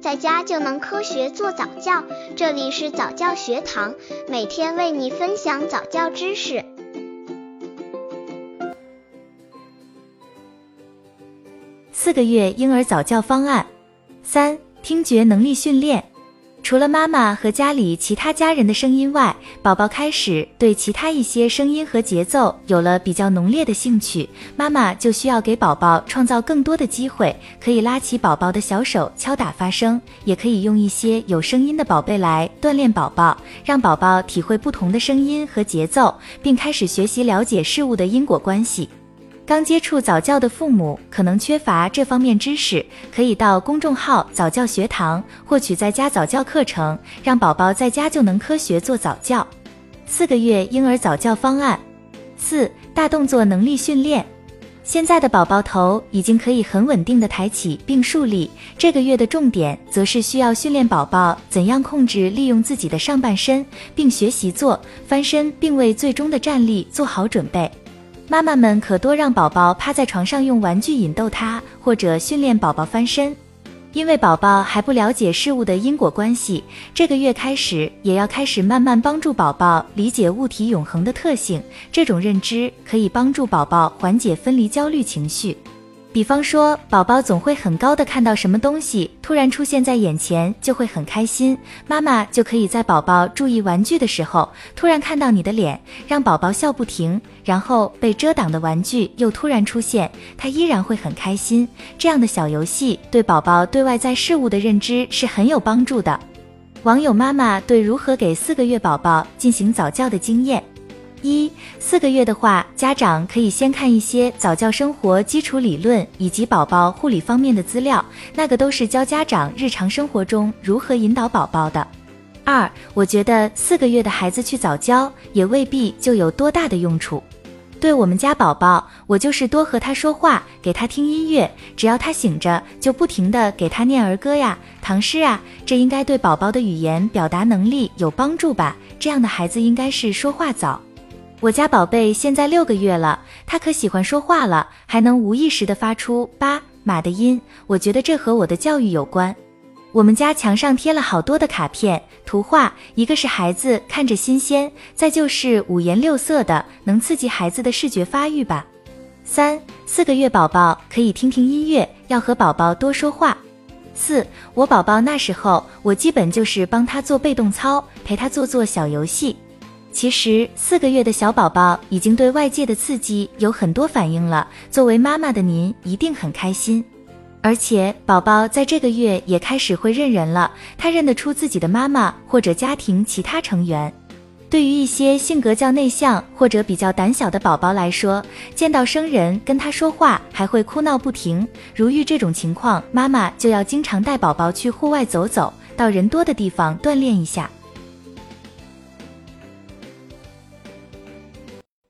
在家就能科学做早教。这里是早教学堂，每天为你分享早教知识。四个月婴儿早教方案三：听觉能力训练。除了妈妈和家里其他家人的声音外，宝宝开始对其他一些声音和节奏有了比较浓烈的兴趣。妈妈就需要给宝宝创造更多的机会，可以拉起宝宝的小手敲打发声，也可以用一些有声音的宝贝来锻炼宝宝，让宝宝体会不同的声音和节奏，并开始学习了解事物的因果关系。刚接触早教的父母可能缺乏这方面知识，可以到公众号早教学堂获取在家早教课程，让宝宝在家就能科学做早教。四个月婴儿早教方案四大动作能力训练。现在的宝宝头已经可以很稳定的抬起并竖立，这个月的重点则是需要训练宝宝怎样控制利用自己的上半身，并学习做翻身，并为最终的站立做好准备。妈妈们可多让宝宝趴在床上用玩具引逗他，或者训练宝宝翻身。因为宝宝还不了解事物的因果关系，这个月开始也要开始慢慢帮助宝宝理解物体永恒的特性。这种认知可以帮助宝宝缓解分离焦虑情绪。比方说，宝宝总会很高的看到什么东西突然出现在眼前，就会很开心。妈妈就可以在宝宝注意玩具的时候，突然看到你的脸，让宝宝笑不停。然后被遮挡的玩具又突然出现，他依然会很开心。这样的小游戏对宝宝对外在事物的认知是很有帮助的。网友妈妈对如何给四个月宝宝进行早教的经验。一四个月的话，家长可以先看一些早教生活基础理论以及宝宝护理方面的资料，那个都是教家长日常生活中如何引导宝宝的。二，我觉得四个月的孩子去早教也未必就有多大的用处。对我们家宝宝，我就是多和他说话，给他听音乐，只要他醒着，就不停的给他念儿歌呀、唐诗啊，这应该对宝宝的语言表达能力有帮助吧？这样的孩子应该是说话早。我家宝贝现在六个月了，他可喜欢说话了，还能无意识的发出“八马”的音。我觉得这和我的教育有关。我们家墙上贴了好多的卡片、图画，一个是孩子看着新鲜，再就是五颜六色的，能刺激孩子的视觉发育吧。三四个月宝宝可以听听音乐，要和宝宝多说话。四我宝宝那时候，我基本就是帮他做被动操，陪他做做小游戏。其实四个月的小宝宝已经对外界的刺激有很多反应了。作为妈妈的您一定很开心，而且宝宝在这个月也开始会认人了，他认得出自己的妈妈或者家庭其他成员。对于一些性格较内向或者比较胆小的宝宝来说，见到生人跟他说话还会哭闹不停，如遇这种情况，妈妈就要经常带宝宝去户外走走，到人多的地方锻炼一下。